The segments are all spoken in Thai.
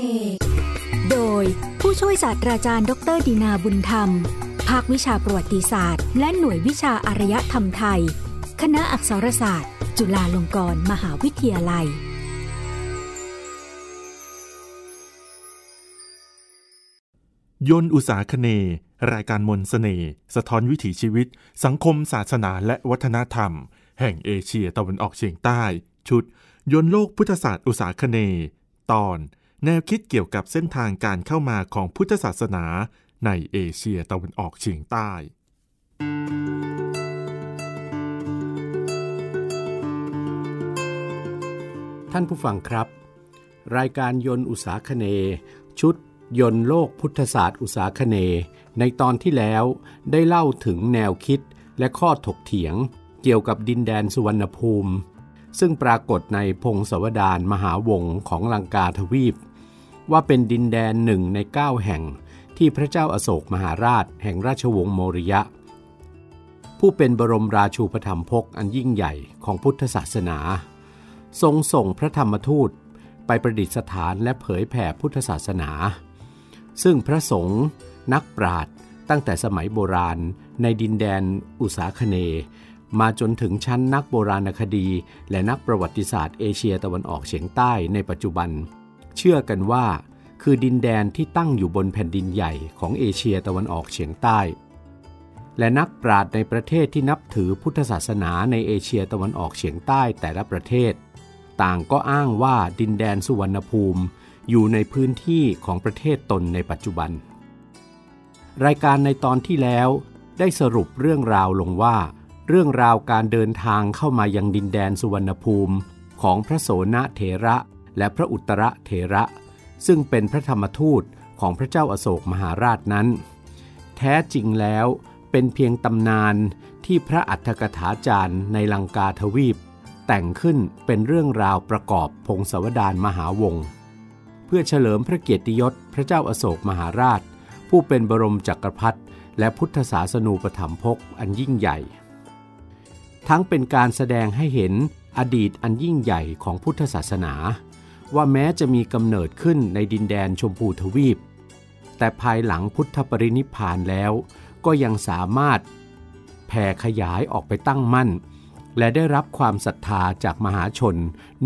เนย์โดยผู้ช่วยศาสตราจารย์ ดรดีนาบุญธรรม ภาควิชาประวัติศาสตร์ และหน่วยวิชาอารยธรรมไทย คณะอักษรศาสตร์ จุฬาลงกรณ์มหาวิทยาลัยยนอุตสาคเน รายการมนสเสน่สะท้อนวิถีชีวิต สังคมศาสนาและวัฒนธรรม แห่งเอเชียตะวันออกเฉียงใต้ ชุด ยนโลกพุทธศาสตร์อุตสาคเน ตอน แนวคิดเกี่ยวกับเส้นทางการเข้ามาของพุทธศาสนาในเอเชียตะวันออกเฉียงใต้ ท่านผู้ฟังครับ รายการยนต์อุตสาคเน ชุดยนต์โลกพุทธศาสตร์อุตสาคเน ในตอนที่แล้วได้เล่าถึงแนวคิดและข้อถกเถียง เกี่ยวกับดินแดนสุวรรณภูมิ ซึ่งปรากฏในพงศวดารมหาวงศ์ของลังกาทวีป ว่าเป็นดินแดนหนึ่งในเก้าแห่งที่พระเจ้าอาโศกมหาราชแห่งราชวงศ์โมริยะ ผู้เป็นบรมราชูปถัมภกอันยิ่งใหญ่ของพุทธศาสนา ทรงส่งพระธรรมทูตไปประดิษฐานและเผยแผ่พุทธศาสนา ซึ่งพระสงฆ์นักปราชญ์ตั้งแต่สมัยโบราณในดินแดนอุสาคเน มาจนถึงชั้นนักโบราณคดี และนักประวัติศาสตร์เอเชียตะวันออกเฉียงใต้ในปัจจุบัน เชื่อกันว่า คือดินแดนที่ตั้งอยู่บนแผ่นดินใหญ่ของเอเชียตะวันออกเฉียงใต้ และนักปราชญ์ในประเทศที่นับถือพุทธศาสนาในเอเชียตะวันออกเฉียงใต้แต่ละประเทศ ต่างก็อ้างว่าดินแดนสุวรรณภูมิอยู่ในพื้นที่ของประเทศตนในปัจจุบัน รายการในตอนที่แล้วได้สรุปเรื่องราวลงว่า เรื่องราวการเดินทางเข้ามายังดินแดนสุวรรณภูมิของพระโสนเถระ และพระอุตรเถระ ซึ่งเป็นพระธรรมทูตของพระเจ้าอาโศกมหาราชนั้น แท้จริงแล้วเป็นเพียงตำนานที่พระอัฏฐกถาจารย์ในลังกาทวีป แต่งขึ้นเป็นเรื่องราวประกอบพงศวดารมหาวงศ์เพื่อเฉลิมพระเกียรติยศพระเจ้าอาโศกมหาราช ผู้เป็นบรมจักรพรรดิและพุทธศาสนูปถัมภกอันยิ่งใหญ่ ทั้งเป็นการแสดงให้เห็นอดีตอันยิ่งใหญ่ของพุทธศาสนา ว่าแม้จะมีกำเนิดขึ้นในดินแดนชมพูทวีป แต่ภายหลังพุทธปรินิพานแล้วก็ยังสามารถแผ่ขยายออกไปตั้งมั่น และได้รับความศรัทธาจากมหาชน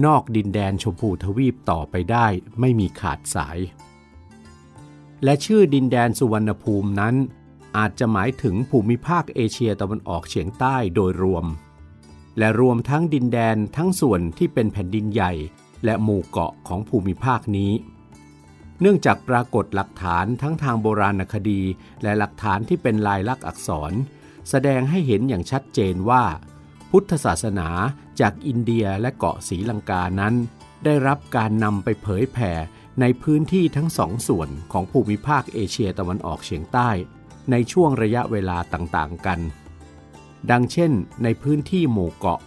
นอกดินแดนชมพูทวีปต่อไปได้ไม่มีขาดสาย และชื่อดินแดนสุวรรณภูมินั้น อาจจะหมายถึงภูมิภาคเอเชียตะวันออกเฉียงใต้โดยรวม และรวมทั้งดินแดนทั้งส่วนที่เป็นแผ่นดินใหญ่ และหมู่เกาะของภูมิภาคนี้ เนื่องจากปรากฏหลักฐานทั้งทางโบราณคดี และหลักฐานที่เป็นลายลักษณ์อักษร แสดงให้เห็นอย่างชัดเจนว่า พุทธศาสนาจากอินเดียและเกาะศรีลังกานั้น ได้รับการนำไปเผยแผ่ในพื้นที่ทั้งสองส่วนของภูมิภาคเอเชียตะวันออกเฉียงใต้ ในช่วงระยะเวลาต่างๆกัน ดังเช่น ในพื้นที่หมู่เกาะ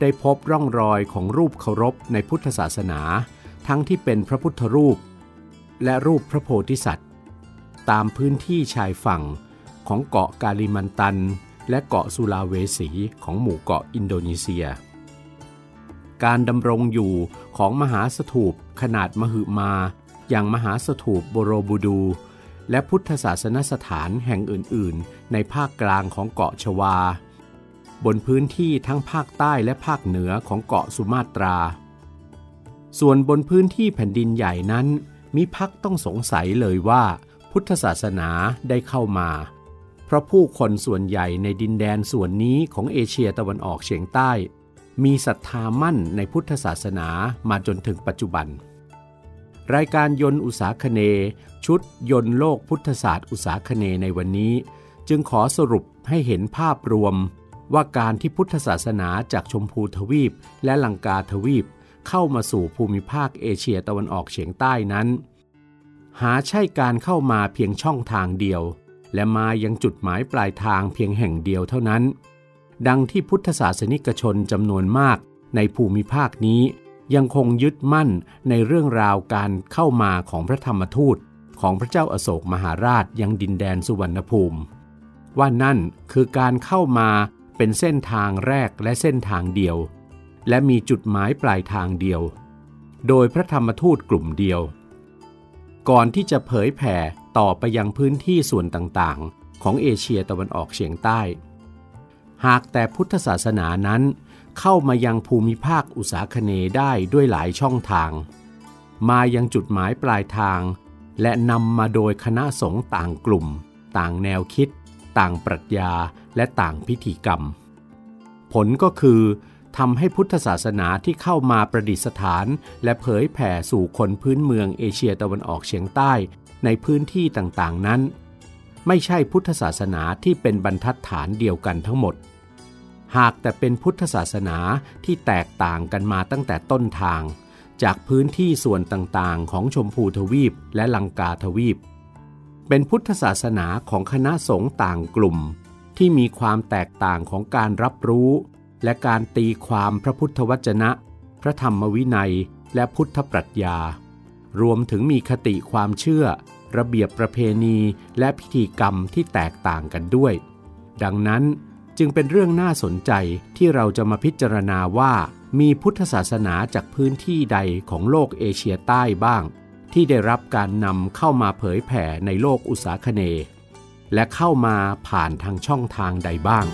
ได้พบร่องรอยของรูปเคารพในพุทธศาสนา ทั้งที่เป็นพระพุทธรูป และรูปพระโพธิสัตว์ ตามพื้นที่ชายฝั่งของเกาะกาลิมันตัน และเกาะสุลาเวสีของหมู่เกาะอินโดนีเซีย การดำรงอยู่ของมหาสถูปขนาดมหึมา อย่างมหาสถูปโบโรบูดู และพุทธศาสนสถานแห่งอื่น ๆ ในภาคกลางของเกาะชวา บนพื้นที่ทั้งภาคใต้และภาคเหนือของเกาะสุมาตรา ส่วนบนพื้นที่แผ่นดินใหญ่นั้น มิพักต้องสงสัยเลยว่าพุทธศาสนาได้เข้ามา เพราะผู้คนส่วนใหญ่ในดินแดนส่วนนี้ของเอเชียตะวันออกเฉียงใต้ มีศรัทธามั่นในพุทธศาสนามาจนถึงปัจจุบัน รายการยนต์อุตสาคเน ชุดยนต์โลกพุทธศาสตร์อุตสาคเนในวันนี้ จึงขอสรุปให้เห็นภาพรวม ว่าการที่พุทธศาสนาจากชมพูทวีป และลังกาทวีป เข้ามาสู่ภูมิภาคเอเชียตะวันออกเฉียงใต้นั้น หาใช่การเข้ามาเพียงช่องทางเดียว และมายังจุดหมายปลายทางเพียงแห่งเดียวเท่านั้น ดังที่พุทธศาสนิกชนจำนวนมากในภูมิภาคนี้ยังคงยึดมั่นในเรื่องราวการเข้ามาของพระธรรมทูตของพระเจ้าอาโศกมหาราชยังดินแดนสุวรรณภูมิ ว่านั่นคือการเข้ามา เป็นเส้นทางแรกและเส้นทางเดียว และมีจุดหมายปลายทางเดียว โดยพระธรรมทูตกลุ่มเดียว ก่อนที่จะเผยแผ่ต่อไปยังพื้นที่ส่วนต่างๆ ของเอเชียตะวันออกเฉียงใต้ หากแต่พุทธศาสนานั้นเข้ามายังภูมิภาคอุษาคเนได้ด้วยหลายช่องทาง มายังจุดหมายปลายทาง และนำมาโดยคณะสงฆ์ต่างกลุ่ม ต่างแนวคิด ต่างปรัชญาและต่างพิธีกรรม ผลก็คือทำให้พุทธศาสนาที่เข้ามาประดิษฐาน และเผยแผ่สู่คนพื้นเมืองเอเชียตะวันออกเฉียงใต้ในพื้นที่ต่างๆนั้น ไม่ใช่พุทธศาสนาที่เป็นบรรทัดฐานเดียวกันทั้งหมด หากแต่เป็นพุทธศาสนาที่แตกต่างกันมาตั้งแต่ต้นทาง จากพื้นที่ส่วนต่างๆ ของชมพูทวีปและลังกาทวีป เป็นพุทธศาสนาของคณะสงฆ์ต่างกลุ่ม ที่มีความแตกต่างของการรับรู้ และการตีความพระพุทธวจนะ พระธรรมวินัย และพุทธปรัชญา รวมถึงมีคติความเชื่อ ระเบียบประเพณีและพิธีกรรมที่แตกต่างกันด้วย ดังนั้นจึงเป็นเรื่องน่าสนใจที่เราจะมาพิจารณาว่ามีพุทธศาสนาจากพื้นที่ใดของโลกเอเชียใต้บ้าง ที่ได้รับการนำเข้ามาเผยแผ่ในโลกอุษาคเน และเข้ามาผ่านทางช่องทางใดบ้าง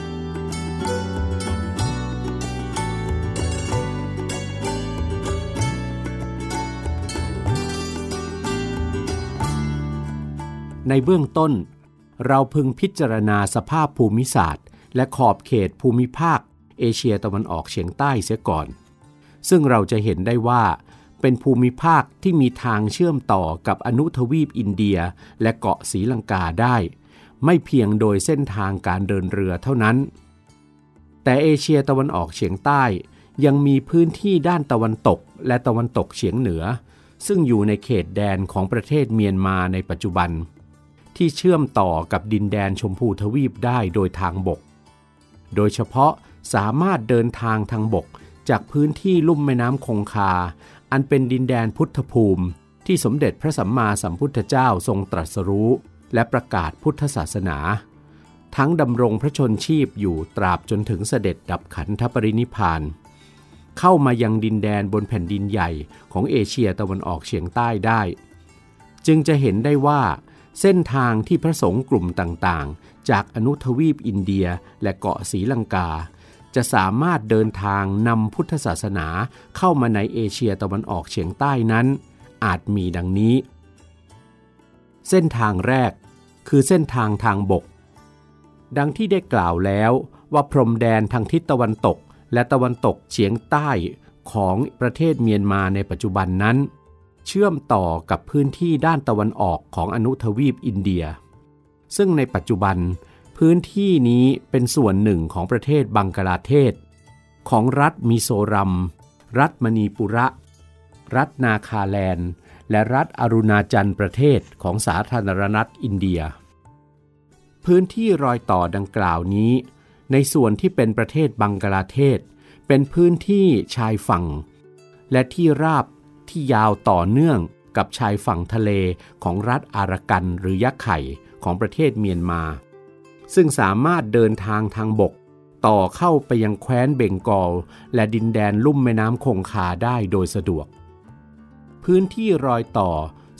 ในเบื้องต้น เราพึงพิจารณาสภาพภูมิศาสตร์ และขอบเขตภูมิภาค เอเชียตะวันออกเฉียงใต้เสียก่อน ซึ่งเราจะเห็นได้ว่า เป็นภูมิภาคที่มีทางเชื่อมต่อกับอนุทวีปอินเดียและเกาะศรีลังกาได้ ไม่เพียงโดยเส้นทางการเดินเรือเท่านั้น แต่เอเชียตะวันออกเฉียงใต้ยังมีพื้นที่ด้านตะวันตกและตะวันตกเฉียงเหนือ ซึ่งอยู่ในเขตแดนของประเทศเมียนมาในปัจจุบัน ที่เชื่อมต่อกับดินแดนชมพูทวีปได้โดยทางบก โดยเฉพาะสามารถเดินทางทางบกจากพื้นที่ลุ่มแม่น้ำคงคา อันเป็นดินแดนพุทธภูมิที่สมเด็จพระสัมมาสัมพุทธเจ้าทรงตรัสรู้และประกาศพุทธศาสนา ทั้งดำรงพระชนชีพอยู่ตราบจนถึงเสด็จดับขันธปรินิพาน เข้ามายังดินแดนบนแผ่นดินใหญ่ของเอเชียตะวันออกเฉียงใต้ได้ จึงจะเห็นได้ว่า เส้นทางที่พระสงฆ์กลุ่มต่างๆ จากอนุทวีปอินเดียและเกาะศรีลังกา จะสามารถเดินทางนำพุทธศาสนาเข้ามาในเอเชียตะวันออกเฉียงใต้นั้น อาจมีดังนี้ เส้นทางแรกคือเส้นทางทางบก ดังที่ได้กล่าวแล้วว่าพรมแดนทางทิศตะวันตกและตะวันตกเฉียงใต้ของประเทศเมียนมาในปัจจุบันนั้น เชื่อมต่อกับพื้นที่ด้านตะวันออกของอนุทวีปอินเดีย ซึ่งในปัจจุบัน พื้นที่นี้เป็นส่วนหนึ่งของประเทศบังกลาเทศ ของรัฐมิโซรัม รัฐมณีปุระ รัฐนาคาแลนด์ และรัฐอรุณาจันประเทศของสาธารณรัฐอินเดีย พื้นที่รอยต่อดังกล่าวนี้ ในส่วนที่เป็นประเทศบังกลาเทศ เป็นพื้นที่ชายฝั่ง และที่ราบที่ยาวต่อเนื่องกับชายฝั่งทะเลของรัฐอารากันหรือยักษ์ไข่ของประเทศเมียนมา ซึ่งสามารถเดินทางทางบก ต่อเข้าไปยังแคว้นเบงกอล และดินแดนลุ่มแม่น้ำคงคาได้โดยสะดวก พื้นที่รอยต่อ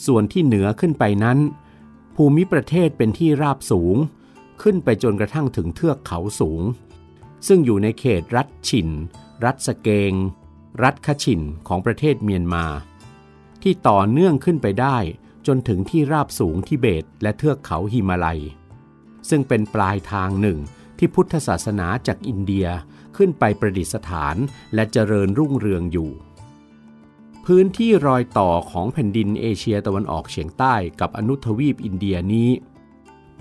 ส่วนที่เหนือขึ้นไปนั้น ภูมิประเทศเป็นที่ราบสูง ขึ้นไปจนกระทั่งถึงเทือกเขาสูง ซึ่งอยู่ในเขตรัฐฉิน รัฐสเกง รัฐคชินของประเทศเมียนมา ที่ต่อเนื่องขึ้นไปได้จนถึงที่ราบสูงทิเบตและเทือกเขาหิมาลัย ซึ่งเป็นปลายทางหนึ่งที่พุทธศาสนาจากอินเดียขึ้นไปประดิษฐานและเจริญรุ่งเรืองอยู่ พื้นที่รอยต่อของแผ่นดินเอเชียตะวันออกเฉียงใต้กับอนุทวีปอินเดียนี้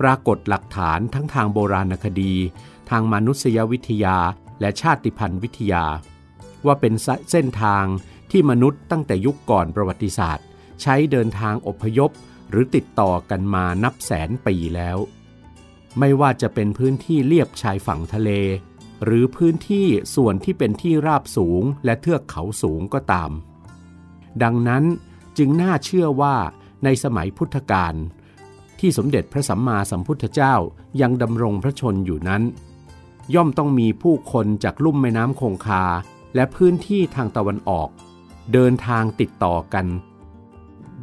ปรากฏหลักฐานทั้งทางโบราณคดี ทางมนุษยวิทยาและชาติพันธุ์วิทยา ว่าเป็นเส้นทางที่มนุษย์ตั้งแต่ยุคก่อนประวัติศาสตร์ ใช้เดินทางอพยพหรือติดต่อกันมานับแสนปีแล้ว ไม่ว่าจะเป็นพื้นที่เลียบชายฝั่งทะเล หรือพื้นที่ส่วนที่เป็นที่ราบสูงและเทือกเขาสูงก็ตาม ดังนั้นจึงน่าเชื่อว่าในสมัยพุทธกาลที่สมเด็จพระสัมมาสัมพุทธเจ้ายังดำรงพระชนอยู่นั้น ย่อมต้องมีผู้คนจากลุ่มแม่น้ำคงคาและพื้นที่ทางตะวันออก เดินทางติดต่อกัน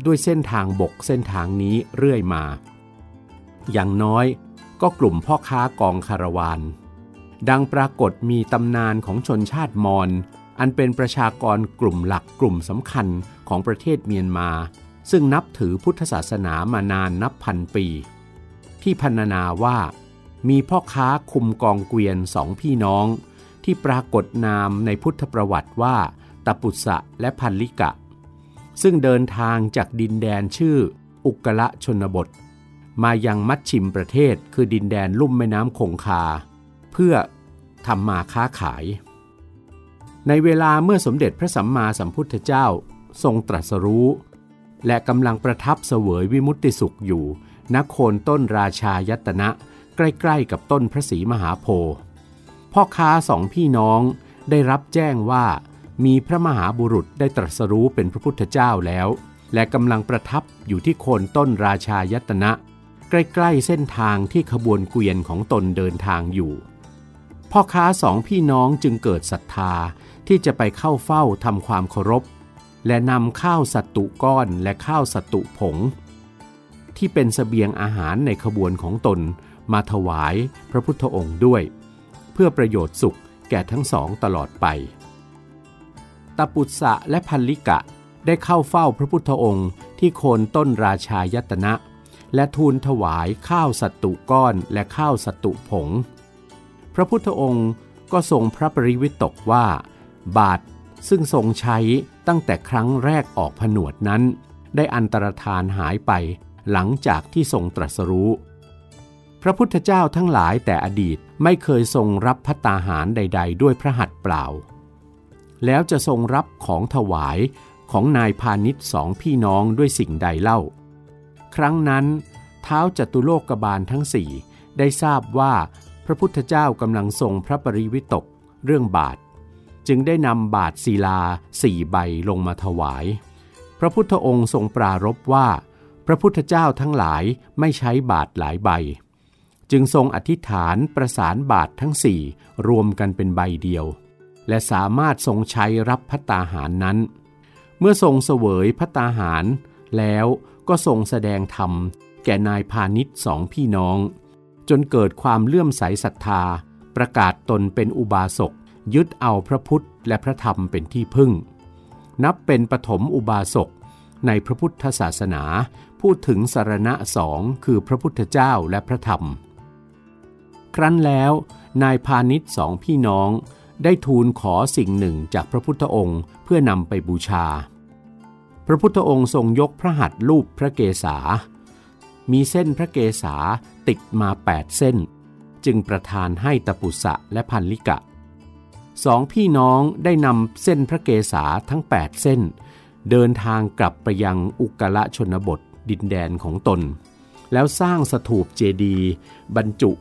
ด้วยเส้นทางบกเส้นทางนี้เรื่อยมา อย่างน้อย ก็กลุ่มพ่อค้ากองคาราวานดังปรากฏมีตำนานของชนชาติมอญอันเป็นประชากรกลุ่มหลักกลุ่มสำคัญของประเทศเมียนมา ซึ่งนับถือพุทธศาสนามานานนับพันปี ที่พันนาว่า มีพ่อค้าคุมกองเกวียนสองพี่น้อง ที่ปรากฏนามในพุทธประวัติว่าตปุสะและพันลิกะ ซึ่งเดินทางจากดินแดนชื่อ อุกละชนบท มายังมัชชิมประเทศคือดินแดนลุ่มแม่น้ำคงคา เพื่อทำมาค้าขาย ในเวลาเมื่อสมเด็จพระสัมมาสัมพุทธเจ้าทรงตรัสรู้ และกำลังประทับเสวยวิมุตติสุขอยู่ณโคนต้นราชายตนะใกล้ๆกับต้นพระศรีมหาโพธิ์พ่อค้าสองพี่น้องได้รับแจ้งว่ามีพระมหาบุรุษได้ตรัสรู้เป็นพระพุทธเจ้าแล้ว และกำลังประทับอยู่ที่โคนต้นราชายตนะ ใกล้ๆเส้นทางที่ขบวนเกวียนของตนเดินทางอยู่ พ่อค้าสองพี่น้องจึงเกิดศรัทธาที่จะไปเข้าเฝ้าทำความเคารพ และนำข้าวสัตตุก้อนและข้าวสัตตุผง ที่เป็นสเสบียงอาหารในขบวนของตนมาถวายพระพุทธองค์ด้วย เพื่อประโยชน์สุขแก่ทั้งสองตลอดไป ตปุษะและพันลิกะได้เข้าเฝ้าพระพุทธองค์ที่โคนต้นราชายตนะ และทูลถวายข้าวสัตตุก้อนและข้าวสัตตุผง พระพุทธองค์ก็ทรงพระปริวิตกว่า บาทซึ่งทรงใช้ตั้งแต่ครั้งแรกออกผนวดนั้น ได้อันตรธานหายไปหลังจากที่ทรงตรัสรู้ พระพุทธเจ้าทั้งหลายแต่อดีตไม่เคยทรงรับพัตตาหารใด ๆ ด้วยพระหัตถ์เปล่า แล้วจะทรงรับของถวายของนายพาณิชย์สองพี่น้องด้วยสิ่งใดเล่า ครั้งนั้น เท้าจตุโลกบาลทั้งสี่ได้ทราบว่าพระพุทธเจ้ากำลังทรงพระปริวิตกเรื่องบาท จึงได้นำบาทศิลาสี่ใบลงมาถวาย พระพุทธองค์ทรงปรารบว่า พระพุทธเจ้าทั้งหลายไม่ใช้บาทหลายใบ จึงทรงอธิษฐานประสานบาททั้งสี่รวมกันเป็นใบเดียว และสามารถทรงใช้รับพัตตาหารนั้น เมื่อทรงเสวยพัตตาหารแล้ว ก็ทรงแสดงธรรม แก่นายพาณิชย์สองพี่น้อง จนเกิดความเลื่อมใสศรัทธา ประกาศตนเป็นอุบาสกยึดเอาพระพุทธและพระธรรมเป็นที่พึ่ง นับเป็นปฐมอุบาสกในพระพุทธศาสนา พูดถึงสารณะสองคือพระพุทธเจ้าและพระธรรม ครั้นแล้ว นายพาณิชย์สองพี่น้อง ได้ทูลขอสิ่งหนึ่งจากพระพุทธองค์เพื่อนำไปบูชา พระพุทธองค์ทรงยกพระหัตถ์รูปพระเกศา มีเส้นพระเกศาติดมาแปดเส้น จึงประทานให้ตปุษะและพันลิกะสองพี่น้องได้นำเส้นพระเกศาทั้งแปดเส้น เดินทางกลับไปยังอุกละชนบทดินแดนของตน แล้วสร้างสถูปเจดีย์บรรจุ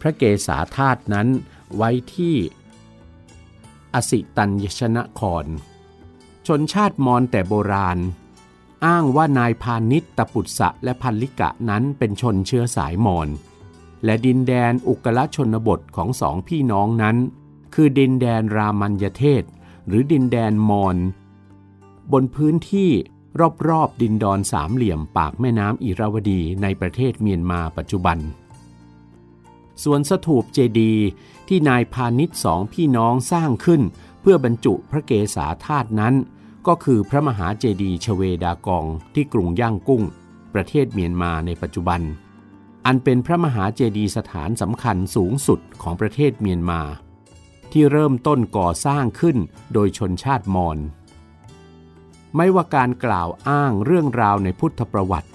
พระเกศาธาตุนั้นไว้ที่ อสิตัญชนะคร ชนชาติมอญแต่โบราณ อ้างว่านายพาณิชตปุตสะและพันลิกะนั้นเป็นชนเชื้อสายมอญและดินแดนอุกละชนบทของสองพี่น้องนั้น คือดินแดนรามันยเทศ หรือดินแดนมอญบนพื้นที่รอบๆดินดอนสามเหลี่ยมปากแม่น้ำอิราวดีในประเทศเมียนมาปัจจุบัน ส่วนสถูปเจดีที่นายพาณิชสองพี่น้องสร้างขึ้น เพื่อบรรจุพระเกศาธาตุนั้น ก็คือพระมหาเจดีย์ชเวดากองที่กรุงย่างกุ้ง ประเทศเมียนมาในปัจจุบัน อันเป็นพระมหาเจดีย์สถานสำคัญสูงสุดของประเทศเมียนมา ที่เริ่มต้นก่อสร้างขึ้นโดยชนชาติมอญไม่ว่าการกล่าวอ้างเรื่องราวในพุทธประวัติ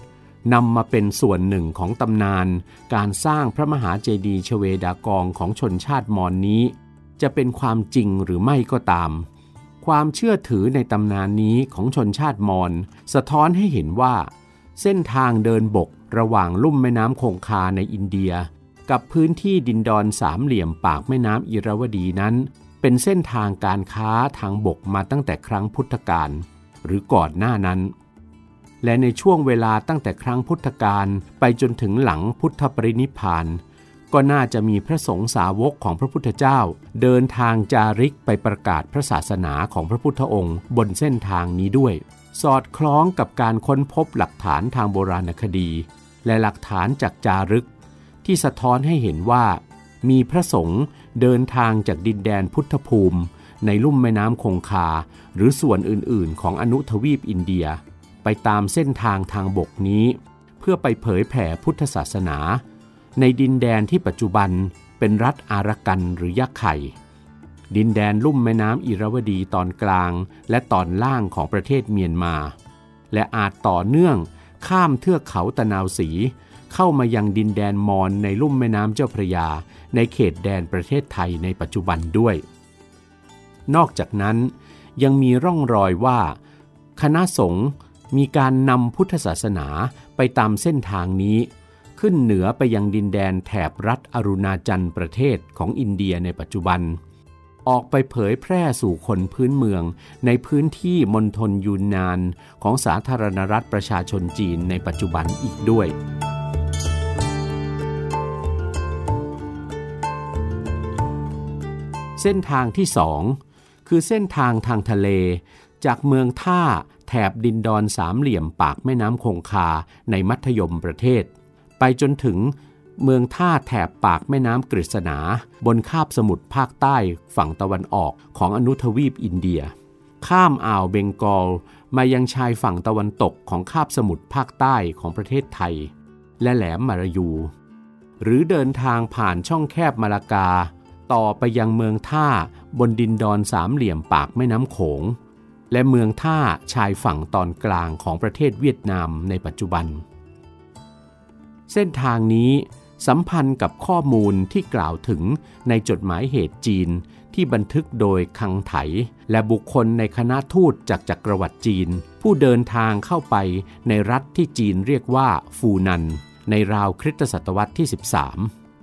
นำมาเป็นส่วนหนึ่งของตำนาน การสร้างพระมหาเจดีย์ชเวดากองของชนชาติมอนนี้ จะเป็นความจริงหรือไม่ก็ตาม ความเชื่อถือในตำนานนี้ของชนชาติมอนสะท้อนให้เห็นว่า เส้นทางเดินบกระหว่างลุ่มแม่น้ำคงคาในอินเดีย กับพื้นที่ดินดอนสามเหลี่ยมปากแม่น้ำอิรวดีนั้น เป็นเส้นทางการค้าทางบกมาตั้งแต่ครั้งพุทธกาลหรือก่อนหน้านั้น และในช่วงเวลาตั้งแต่ครั้งพุทธกาลไปจนถึงหลังพุทธปรินิพาน ก็น่าจะมีพระสงฆ์สาวกของพระพุทธเจ้า เดินทางจาริกไปประกาศพระศาสนาของพระพุทธองค์ บนเส้นทางนี้ด้วย สอดคล้องกับการค้นพบหลักฐานทางโบราณคดี และหลักฐานจากจารึก ที่สะท้อนให้เห็นว่า มีพระสงฆ์เดินทางจากดินแดนพุทธภูมิ ในลุ่มแม่น้ำคงคา หรือส่วนอื่นๆ ของอนุทวีปอินเดีย ไปตามเส้นทางทางบกนี้ เพื่อไปเผยแผ่พุทธศาสนา ในดินแดนที่ปัจจุบันเป็นรัฐอารักันหรือยักษ์ไข่ ดินแดนลุ่มแม่น้ำอิรวดีตอนกลางและตอนล่างของประเทศเมียนมา และอาจต่อเนื่องข้ามเทือกเขาตะนาวสี เข้ามายังดินแดนมอญในลุ่มแม่น้ำเจ้าพระยา ในเขตแดนประเทศไทยในปัจจุบันด้วย นอกจากนั้นยังมีร่องรอยว่า คณะสงฆ์มีการนำพุทธศาสนาไปตามเส้นทางนี้ ขึ้นเหนือไปยังดินแดนแถบรัฐอรุณาจันประเทศของอินเดียในปัจจุบัน ออกไปเผยแพร่สู่คนพื้นเมือง ในพื้นที่มณฑลยูนนานของสาธารณรัฐประชาชนจีนในปัจจุบันอีกด้วยเส้นทางที่สองคือเส้นทางทางทะเล จากเมืองท่าแถบดินดอนสามเหลี่ยมปากแม่น้ำคงคาในมัธยมประเทศ ไปจนถึงเมืองท่าแถบปากแม่น้ำกฤษณา บนคาบสมุทรภาคใต้ฝั่งตะวันออกของอนุทวีปอินเดีย ข้ามอ่าวเบงกอล มายังชายฝั่งตะวันตกของคาบสมุทรภาคใต้ของประเทศไทย และแหลมมารายู หรือเดินทางผ่านช่องแคบมาลากา ต่อไปยังเมืองท่าบนดินดอนสามเหลี่ยมปากแม่น้ำโขง และเมืองท่าชายฝั่งตอนกลางของประเทศเวียดนามในปัจจุบัน เส้นทางนี้สัมพันธ์กับข้อมูลที่กล่าวถึงในจดหมายเหตุจีนที่บันทึกโดยคังไถ และบุคคลในคณะทูตจากจักรวรรดิจีน ผู้เดินทางเข้าไปในรัฐที่จีนเรียกว่าฟูนัน ในราวคริสตศตวรรษที่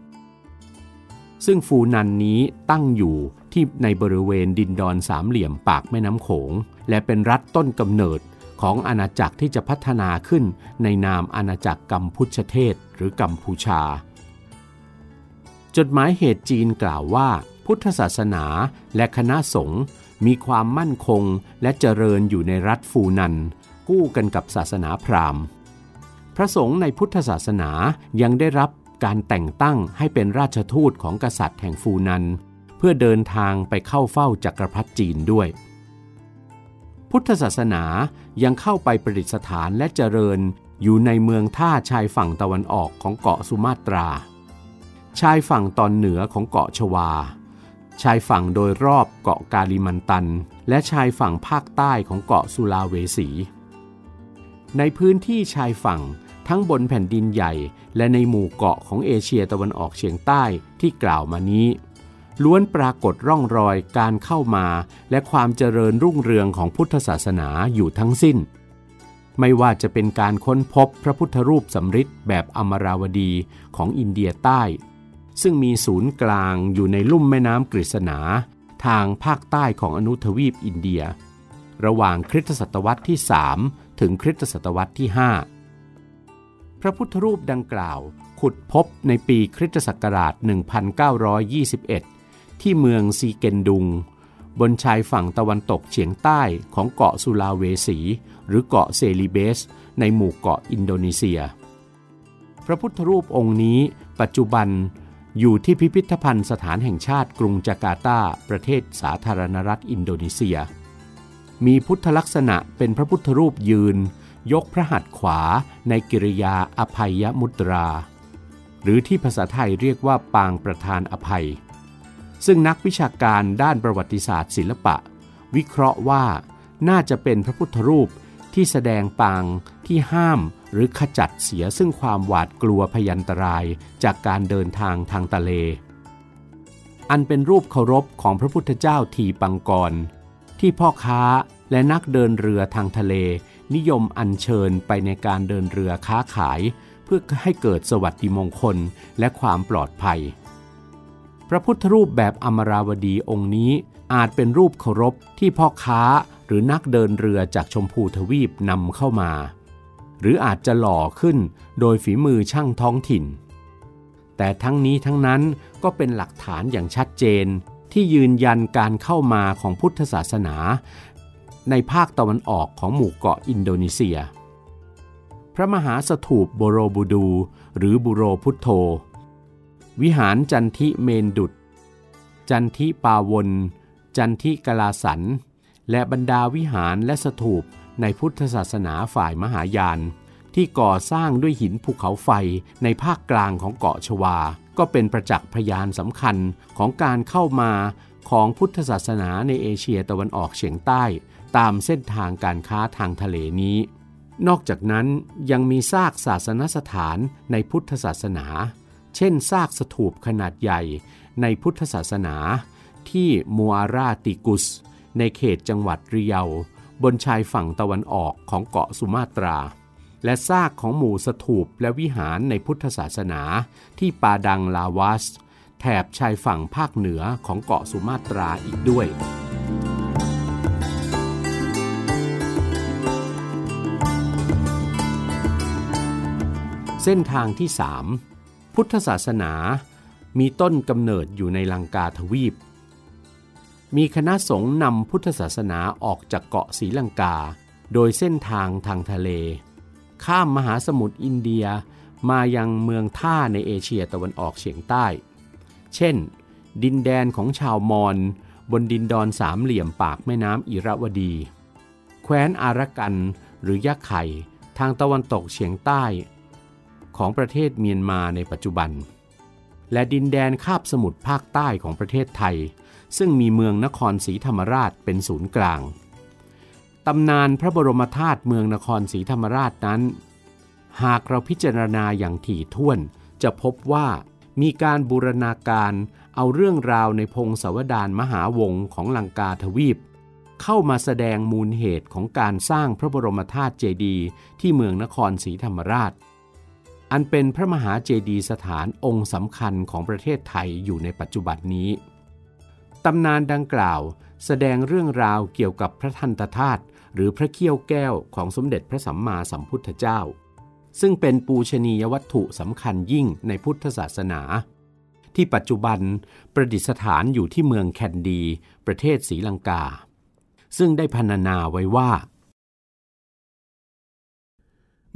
13 ซึ่งฟูนันนี้ตั้งอยู่ที่ในบริเวณดินดอนสามเหลี่ยมปากแม่น้ำโขง และเป็นรัฐต้นกำเนิด ของอาณาจักรที่จะพัฒนาขึ้นในนามอาณาจักรกัมพูชเทศหรือกัมพูชา จดหมายเหตุจีนกล่าวว่า พุทธศาสนาและคณะสงฆ์มีความมั่นคงและเจริญอยู่ในรัฐฟูนันกู้กันกับศาสนาพราหมณ์ พระสงฆ์ในพุทธศาสนายังได้รับการแต่งตั้งให้เป็นราชทูตของกษัตริย์แห่งฟูนัน เพื่อเดินทางไปเข้าเฝ้าจักรพรรดิจีนด้วย พุทธศาสนายังเข้าไปประดิษฐานและเจริญอยู่ในเมืองท่าชายฝั่งตะวันออกของเกาะสุมาตรา ชายฝั่งตอนเหนือของเกาะชวา ชายฝั่งโดยรอบเกาะกาลิมันตัน และชายฝั่งภาคใต้ของเกาะสุลาเวสี ในพื้นที่ชายฝั่งทั้งบนแผ่นดินใหญ่ และในหมู่เกาะของเอเชียตะวันออกเฉียงใต้ที่กล่าวมานี้ ล้วนปรากฏร่องรอยการเข้ามาและความเจริญรุ่งเรืองของพุทธศาสนาอยู่ทั้งสิ้น ไม่ว่าจะเป็นการค้นพบพระพุทธรูปสำริดแบบอมราวดีของอินเดียใต้ ซึ่งมีศูนย์กลางอยู่ในลุ่มแม่น้ำกฤษณาทางภาคใต้ของอนุทวีปอินเดีย ระหว่างคริสตศตวรรษที่ 3 ถึงคริสตศตวรรษที่ 5 พระพุทธรูปดังกล่าวขุดพบในปีคริสตศักราช 1921 ที่เมืองซีเกนดุง บนชายฝั่งตะวันตกเฉียงใต้ของเกาะสุลาเวสี หรือเกาะเซลิเบส ในหมู่เกาะอินโดนีเซีย พระพุทธรูปองค์นี้ปัจจุบันอยู่ที่พิพิธภัณฑ์สถานแห่งชาติกรุงจาการ์ตา ประเทศสาธารณรัฐอินโดนีเซีย มีพุทธลักษณะเป็นพระพุทธรูปยืน ยกพระหัตถ์ขวาในกิริยาอภัยมุตรา หรือที่ภาษาไทยเรียกว่าปางประธานอภัย ซึ่งนักวิชาการด้านประวัติศาสตร์ศิลปะ วิเคราะห์ว่าน่าจะเป็นพระพุทธรูปที่แสดงปางที่ห้ามหรือขจัดเสียซึ่งความหวาดกลัวพยันตรายจากการเดินทางทางทะเล อันเป็นรูปเคารพของพระพุทธเจ้าทีปังกร ที่พ่อค้าและนักเดินเรือทางทะเล นิยมอัญเชิญไปในการเดินเรือค้าขาย เพื่อให้เกิดสวัสดิมงคลและความปลอดภัย พระพุทธรูปแบบอมราวดีองค์นี้อาจเป็นรูปเคารพที่พ่อค้าหรือนักเดินเรือจากชมพูทวีปนำเข้ามา หรืออาจจะหล่อขึ้นโดยฝีมือช่างท้องถิ่น แต่ทั้งนี้ทั้งนั้นก็เป็นหลักฐานอย่างชัดเจนที่ยืนยันการเข้ามาของพุทธศาสนา ในภาคตะวันออกของหมู่เกาะอินโดนีเซีย พระมหาสถูปโบโรบูดู หรือบุโรพุทโธ วิหารจันทิเมนดุด จันทิปาวนจันทิกลาสัน และบรรดาวิหารและสถูปในพุทธศาสนาฝ่ายมหายาน ที่ก่อสร้างด้วยหินภูเขาไฟในภาคกลางของเกาะชวา ก็เป็นประจักษ์พยานสำคัญของการเข้ามาของพุทธศาสนาในเอเชียตะวันออกเฉียงใต้ ตามเส้นทางการค้าทางทะเลนี้ นอกจากนั้นยังมีซากศาสนสถานในพุทธศาสนา เช่นซากสถูปขนาดใหญ่ในพุทธศาสนาที่มัวราติกุส ในเขตจังหวัดริยาบนชายฝั่งตะวันออกของเกาะสุมาตรา และซากของหมู่สถูปและวิหารในพุทธศาสนาที่ปาดังลาวัสแถบชายฝั่งภาคเหนือของเกาะสุมาตราอีกด้วยเส้นทางที่สาม พุทธศาสนามีต้นกำเนิดอยู่ในลังกาทวีป มีคณะสงฆ์นำพุทธศาสนาออกจากเกาะศรีลังกา โดยเส้นทางทางทะเล ข้ามมหาสมุทรอินเดียมายังเมืองท่าในเอเชียตะวันออกเฉียงใต้ เช่น ดินแดนของชาวมอญบนดินดอนสามเหลี่ยมปากแม่น้ำอิระวดี แคว้นอารักันหรือยะไข่ทางตะวันตกเฉียงใต้ ของประเทศเมียนมาในปัจจุบัน และดินแดนคาบสมุทรภาคใต้ของประเทศไทย ซึ่งมีเมืองนครศรีธรรมราชเป็นศูนย์กลางตำนานพระบรมธาตุเมืองนครศรีธรรมราชนั้น หากเราพิจารณาอย่างถี่ถ้วน จะพบว่ามีการบูรณาการเอาเรื่องราวในพงศาวดารมหาวงศ์ของลังกาทวีป เข้ามาแสดงมูลเหตุของการสร้างพระบรมธาตุเจดีย์ที่เมืองนครศรีธรรมราช อันเป็นพระมหาเจดีย์สถานองค์สำคัญของประเทศไทยอยู่ในปัจจุบันนี้ ตำนานดังกล่าวแสดงเรื่องราวเกี่ยวกับพระทันตธาตุหรือพระเขี้ยวแก้วของสมเด็จพระสัมมาสัมพุทธเจ้า ซึ่งเป็นปูชนียวัตถุสำคัญยิ่งในพุทธศาสนา ที่ปัจจุบันประดิษฐานอยู่ที่เมืองแคนดี ประเทศศรีลังกา ซึ่งได้พรรณนาไว้ว่า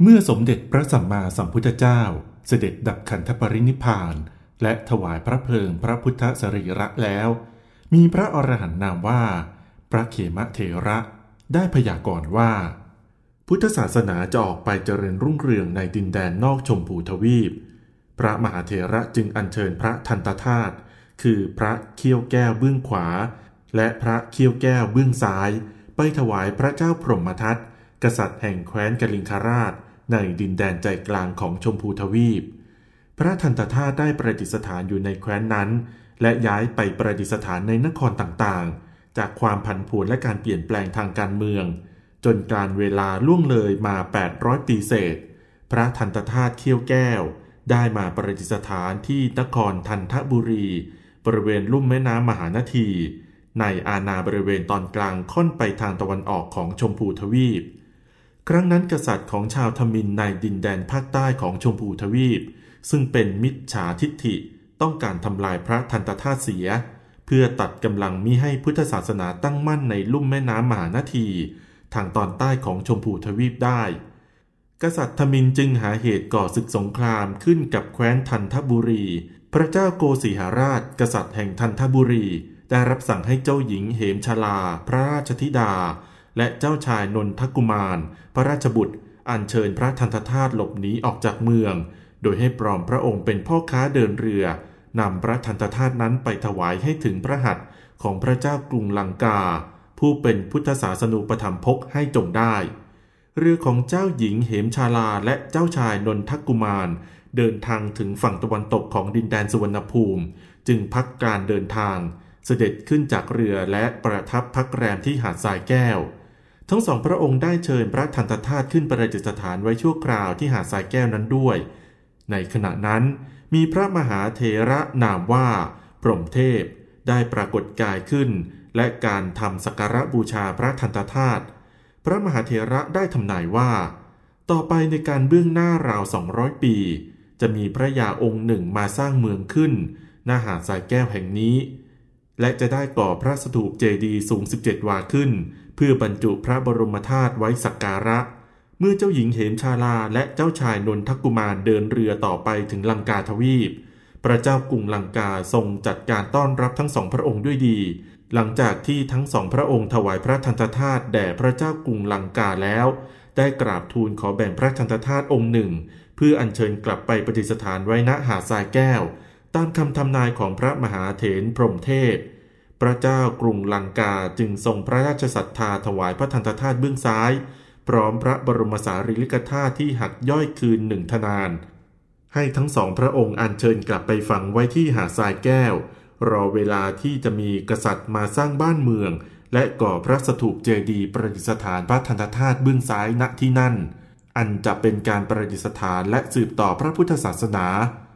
เมื่อสมเด็จพระสัมมาสัมพุทธเจ้า เสด็จดับขันธปรินิพานและถวายพระเพลิงพระพุทธสรีระแล้ว มีพระอรหันต์นามว่า พระเขมเถระได้พยากรณ์ว่า พุทธศาสนาจะออกไปเจริญรุ่งเรืองในดินแดนนอกชมพูทวีป พระมหาเถระจึงอัญเชิญพระทันตธาตุคือพระเขี้ยวแก้วเบื้องขวา และพระเขี้ยวแก้วเบื้องซ้าย ไปถวายพระเจ้าพรหมทัตกษัตริย์แห่งแคว้นกลิงคราช ในดินแดนใจกลางของชมพูทวีป พระทันตธาตุได้ประดิษฐานอยู่ในแคว้นนั้น และย้ายไปประดิษฐานในนครต่างๆ จากความผันผวนและการเปลี่ยนแปลงทางการเมือง จนการเวลาล่วงเลยมา 800 ปีเศษ พระทันตธาตุเขี้ยวแก้ว ได้มาประดิษฐานที่นครทันทบุรี บริเวณลุ่มแม่น้ำมหานที ในอาณาบริเวณตอนกลางค่อนไปทางตะวันออกของชมพูทวีป ครั้งนั้นกษัตริย์ของชาวทมินในดินแดนภาคใต้ของชมพูทวีป ซึ่งเป็นมิจฉาทิฏฐิต้องการทำลายพระทันตธาตุเสีย เพื่อตัดกำลังมิให้พุทธศาสนาตั้งมั่นในลุ่มแม่น้ำมหานาที ทางตอนใต้ของชมพูทวีปได้ กษัตริย์ทมินจึงหาเหตุก่อศึกสงครามขึ้นกับแคว้นทันทบุรี พระเจ้าโกสีหราช กษัตริย์แห่งทันทบุรี ได้รับสั่งให้เจ้าหญิงเหมชลา พระราชธิดา และเจ้าชายนนทกุมาร พระราชบุตร อัญเชิญพระทันตธาตุหลบหนีออกจากเมือง โดยให้ปลอมพระองค์เป็นพ่อค้าเดินเรือนำพระทันตธาตุนั้นไปถวายให้ถึงพระหัตถ์ของพระเจ้ากรุงลังกา ผู้เป็นพุทธศาสนูปธรรมพกให้จงได้ เรือของเจ้าหญิงเหมชาลาและเจ้าชายนนทกุมาร เดินทางถึงฝั่งตะวันตกของดินแดนสุวรรณภูมิ จึงพักการเดินทาง เสด็จขึ้นจากเรือและประทับพักแรมที่หาดทรายแก้ว ทั้งสองพระองค์ได้เชิญพระทันตธาตุขึ้นประดิษฐานไว้ชั่วคราวที่หาดทรายแก้วนั้นด้วย ในขณะนั้นมีพระมหาเถระนามว่า พรหมเทพได้ปรากฏกายขึ้น และการทำสักการะบูชาพระทันตธาตุพระมหาเถระได้ทำนายว่า ต่อไปในการเบื้องหน้าราวสองร้อยปี จะมีพระยาองค์หนึ่งมาสร้างเมืองขึ้นหน้าหาดทรายแก้วแห่งนี้ และจะได้ก่อพระสถูปเจดีย์สูง 17 วาขึ้น เพื่อบรรจุพระบรมธาตุไว้สักการะ เมื่อเจ้าหญิงเหมชาลาและเจ้าชายนนทกุมารเดินเรือต่อไปถึงลังกาทวีป พระเจ้ากรุงลังกาทรงจัดการต้อนรับทั้งสองพระองค์ด้วยดี หลังจากที่ทั้งสองพระองค์ถวายพระทันตธาตุแด่พระเจ้ากรุงลังกาแล้ว ได้กราบทูลขอแบ่งพระทันตธาตุองค์หนึ่ง เพื่ออัญเชิญกลับไปประดิษฐานไว้ณหาดทรายแก้ว ตามคำทำนายของพระมหาเถรพรหมเทพ พระเจ้ากรุงลังกาจึงทรงพระราชศรัทธาถวายพระทันตธาตุเบื้องซ้าย พร้อมพระบรมสารีริกธาตุที่หักย่อยคืนหนึ่งทนาน ให้ทั้งสองพระองค์อัญเชิญกลับไปฝังไว้ที่หาดทรายแก้ว รอเวลาที่จะมีกษัตริย์มาสร้างบ้านเมือง และก่อพระสถูปเจดีย์ประดิษฐานพระทันตธาตุเบื้องซ้ายณที่นั่น อันจะเป็นการประดิษฐานและสืบต่อพระพุทธศาสนา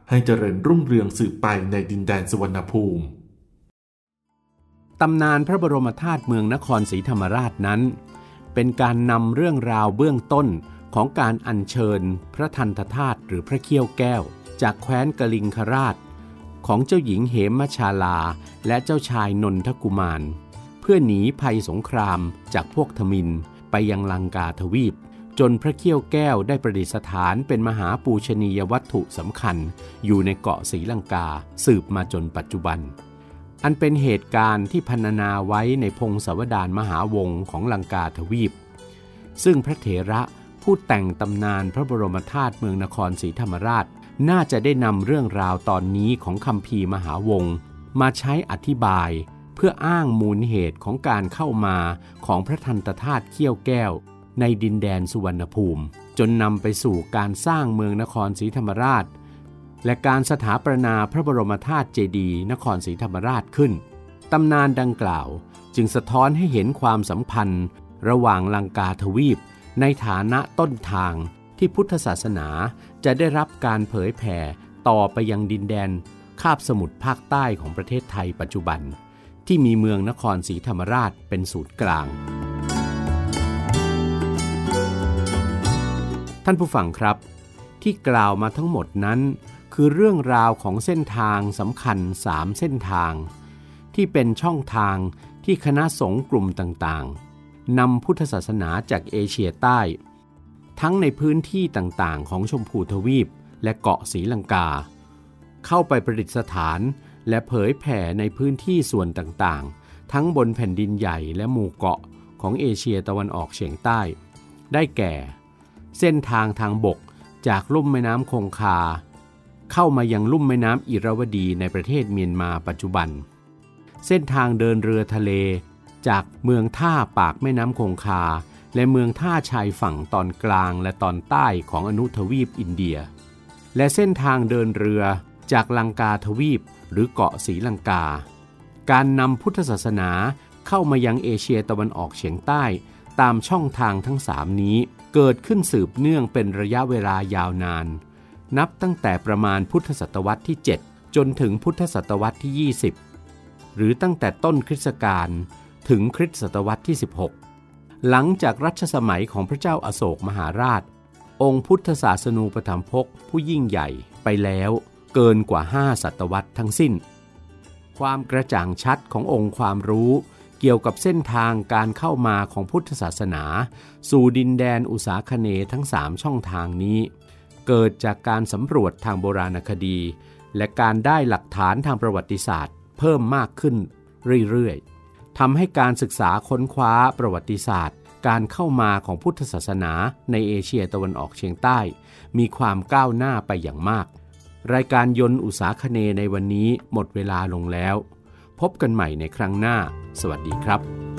ให้เจริญรุ่งเรืองสืบไปในดินแดนสุวรรณภูมิ ตำนานพระบรมธาตุเมืองนครศรีธรรมราชนั้น เป็นการนำเรื่องราวเบื้องต้นของการอัญเชิญพระทันตธาตุหรือพระเขี้ยวแก้ว จากแคว้นกลิงคราช ของเจ้าหญิงเหมชาลา และเจ้าชายนนทกุมาร เพื่อหนีภัยสงครามจากพวกทมินไปยังลังกาทวีป จนพระเขี้ยวแก้วได้ประดิษฐานเป็นมหาปูชนียวัตถุสำคัญ อยู่ในเกาะศรีลังกาสืบมาจนปัจจุบัน อันเป็นเหตุการณ์ที่พรรณนาไว้ในพงศวดารมหาวงศ์ของลังกาทวีป ซึ่งพระเถระผู้แต่งตำนานพระบรมธาตุเมืองนครศรีธรรมราช น่าจะได้นำเรื่องราวตอนนี้ของคำพีมหาวงศ์มาใช้อธิบายเพื่ออ้างมูลเหตุของการเข้ามาของพระทันตธาตุเขี้ยวแก้ว ในดินแดนสุวรรณภูมิ จนนำไปสู่การสร้างเมืองนครศรีธรรมราช และการสถาปนาพระบรมธาตุเจดีย์นครศรีธรรมราชขึ้น ตำนานดังกล่าวจึงสะท้อนให้เห็นความสัมพันธ์ ระหว่างลังกาทวีป ในฐานะต้นทางที่พุทธศาสนาจะได้รับการเผยแผ่ต่อไปยังดินแดน คาบสมุทรภาคใต้ของประเทศไทยปัจจุบัน ที่มีเมืองนครศรีธรรมราชเป็นศูนย์กลาง ท่านผู้ฟังครับ ที่กล่าวมาทั้งหมดนั้น คือเรื่องราวของเส้นทางสำคัญสามเส้นทาง ที่เป็นช่องทางที่คณะสงฆ์กลุ่มต่างๆนำพุทธศาสนาจากเอเชียใต้ ทั้งในพื้นที่ต่างๆ ของชมพูทวีปและเกาะศรีลังกา เข้าไปประดิษฐานและเผยแผ่ในพื้นที่ส่วนต่างๆ ทั้งบนแผ่นดินใหญ่และหมู่เกาะของเอเชียตะวันออกเฉียงใต้ ได้แก่ เส้นทางทางบกจากลุ่มแม่น้ำคงคา เข้ามายังลุ่มแม่น้ำอิระวดีในประเทศเมียนมาปัจจุบัน เส้นทางเดินเรือทะเล จากเมืองท่าปากแม่น้ำคงคา และเมืองท่าชายฝั่งตอนกลางและตอนใต้ของอนุทวีปอินเดีย และเส้นทางเดินเรือจากลังกาทวีปหรือเกาะศรีลังกา การนำพุทธศาสนาเข้ามายังเอเชียตะวันออกเฉียงใต้ตามช่องทางทั้งสามนี้ เกิดขึ้นสืบเนื่องเป็นระยะเวลายาวนาน นับตั้งแต่ประมาณพุทธศตวรรษที่ 7 จนถึงพุทธศตวรรษที่ 20 หรือตั้งแต่ต้นคริสตกาลถึงคริสตศตวรรษที่ 16 หลังจากรัชสมัยของพระเจ้าอาโศกมหาราช องค์พุทธศาสนูปถัมภกผู้ยิ่งใหญ่ไปแล้วเกินกว่า 5 ศตวรรษทั้งสิ้น ความกระจ่างชัดขององค์ความรู้เกี่ยวกับเส้นทางการเข้ามาของพุทธศาสนา สู่ดินแดนอุษาคเนทั้งสามช่องทางนี้ เกิดจากการสำรวจทางโบราณคดี และการได้หลักฐานทางประวัติศาสตร์ เพิ่มมากขึ้นเรื่อยๆทำให้การศึกษาค้นคว้าประวัติศาสตร์ การเข้ามาของพุทธศาสนาในเอเชียตะวันออกเฉียงใต้ มีความก้าวหน้าไปอย่างมาก รายการยนต์อุษาคเนในวันนี้หมดเวลาลงแล้ว พบกันใหม่ในครั้งหน้า สวัสดีครับ